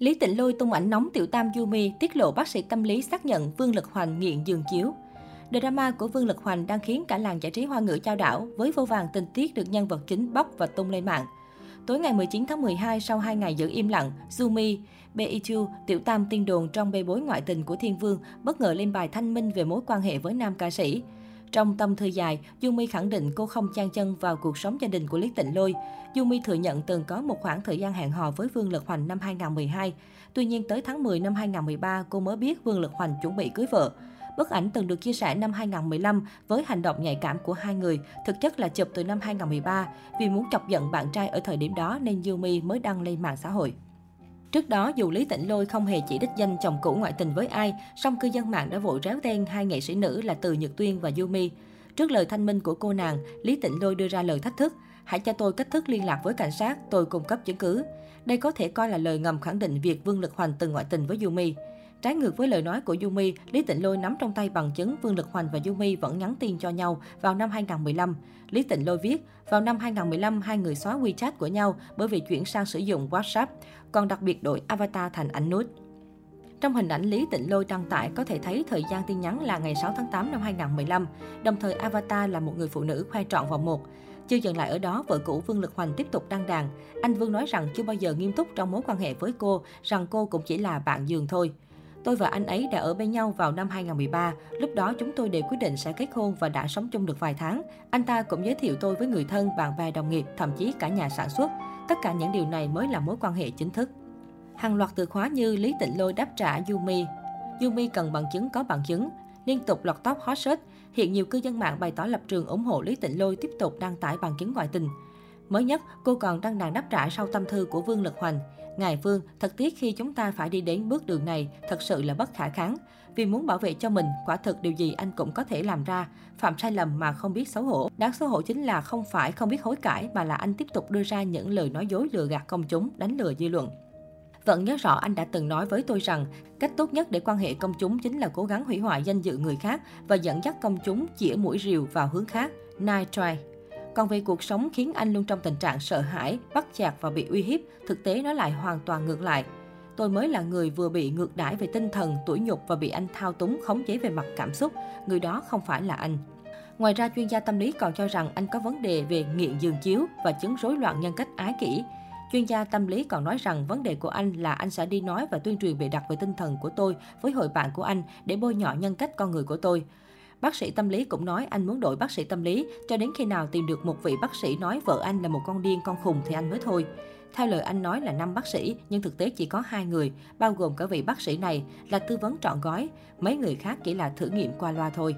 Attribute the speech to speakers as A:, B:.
A: Lý Tịnh Lôi tung ảnh nóng tiểu tam Yumi tiết lộ bác sĩ tâm lý xác nhận Vương Lực Hoành nghiện giường chiếu. Drama của Vương Lực Hoành đang khiến cả làng giải trí hoa ngữ trao đảo với vô vàng tình tiết được nhân vật chính bóc và tung lên mạng. Tối ngày 19 tháng 12, sau 2 ngày giữ im lặng, Zumi, Beichu, tiểu tam tiên đồn trong bê bối ngoại tình của Thiên Vương bất ngờ lên bài thanh minh về mối quan hệ với nam ca sĩ. Trong tâm thư dài, Yumi khẳng định cô không chan chân vào cuộc sống gia đình của Lý Tịnh Lôi. Yumi thừa nhận từng có một khoảng thời gian hẹn hò với Vương Lực Hoành năm 2012. Tuy nhiên tới tháng 10 năm 2013, cô mới biết Vương Lực Hoành chuẩn bị cưới vợ. Bức ảnh từng được chia sẻ năm 2015 với hành động nhạy cảm của hai người, thực chất là chụp từ năm 2013. Vì muốn chọc giận bạn trai ở thời điểm đó nên Yumi mới đăng lên mạng xã hội. Trước đó, dù Lý Tịnh Lôi không hề chỉ đích danh chồng cũ ngoại tình với ai, song cư dân mạng đã vội réo tên hai nghệ sĩ nữ là Từ Nhật Tuyên và Yumi. Trước lời thanh minh của cô nàng, Lý Tịnh Lôi đưa ra lời thách thức. Hãy cho tôi cách thức liên lạc với cảnh sát, tôi cung cấp chứng cứ. Đây có thể coi là lời ngầm khẳng định việc Vương Lực Hoành từng ngoại tình với Yumi. Trái ngược với lời nói của Yumi, Lý Tịnh Lôi nắm trong tay bằng chứng Vương Lực Hoành và Yumi vẫn nhắn tin cho nhau vào năm 2015. Lý Tịnh Lôi viết, vào năm 2015 hai người xóa WeChat của nhau bởi vì chuyển sang sử dụng WhatsApp, còn đặc biệt đổi avatar thành ảnh nút. Trong hình ảnh Lý Tịnh Lôi đăng tải có thể thấy thời gian tin nhắn là ngày 6 tháng 8 năm 2015, đồng thời avatar là một người phụ nữ khoe trọn vào một. Chưa dừng lại ở đó, vợ cũ Vương Lực Hoành tiếp tục đăng đàn. Anh Vương nói rằng chưa bao giờ nghiêm túc trong mối quan hệ với cô, rằng cô cũng chỉ là bạn giường thôi. Tôi và anh ấy đã ở bên nhau vào năm 2013. Lúc đó chúng tôi đều quyết định sẽ kết hôn và đã sống chung được vài tháng. Anh ta cũng giới thiệu tôi với người thân, bạn bè, đồng nghiệp, thậm chí cả nhà sản xuất. Tất cả những điều này mới là mối quan hệ chính thức. Hàng loạt từ khóa như Lý Tịnh Lôi đáp trả Yumi. Yumi cần bằng chứng có bằng chứng. Liên tục lọt top hot search. Hiện nhiều cư dân mạng bày tỏ lập trường ủng hộ Lý Tịnh Lôi tiếp tục đăng tải bằng chứng ngoại tình. Mới nhất, cô còn đăng đàn đáp trả sau tâm thư của Vương Lực Hoành. Ngài Vương, thật tiếc khi chúng ta phải đi đến bước đường này, thật sự là bất khả kháng. Vì muốn bảo vệ cho mình, quả thực điều gì anh cũng có thể làm ra. Phạm sai lầm mà không biết xấu hổ. Đáng xấu hổ chính là không phải không biết hối cải, mà là anh tiếp tục đưa ra những lời nói dối lừa gạt công chúng, đánh lừa dư luận. Vẫn nhớ rõ anh đã từng nói với tôi rằng, cách tốt nhất để quan hệ công chúng chính là cố gắng hủy hoại danh dự người khác và dẫn dắt công chúng chĩa mũi rìu vào hướng khác. Night try. Còn về cuộc sống khiến anh luôn trong tình trạng sợ hãi, bắt chạc và bị uy hiếp, thực tế nó lại hoàn toàn ngược lại. Tôi mới là người vừa bị ngược đãi về tinh thần, tuổi nhục và bị anh thao túng khống chế về mặt cảm xúc. Người đó không phải là anh. Ngoài ra, chuyên gia tâm lý còn cho rằng anh có vấn đề về nghiện giường chiếu và chứng rối loạn nhân cách ái kỷ. Chuyên gia tâm lý còn nói rằng vấn đề của anh là anh sẽ đi nói và tuyên truyền bịa đặt về tinh thần của tôi với hội bạn của anh để bôi nhọ nhân cách con người của tôi. Bác sĩ tâm lý cũng nói anh muốn đổi bác sĩ tâm lý cho đến khi nào tìm được một vị bác sĩ nói vợ anh là một con điên con khùng thì anh mới thôi. Theo lời anh nói là 5 bác sĩ, nhưng thực tế chỉ có hai người, bao gồm cả vị bác sĩ này là tư vấn trọn gói, mấy người khác chỉ là thử nghiệm qua loa thôi.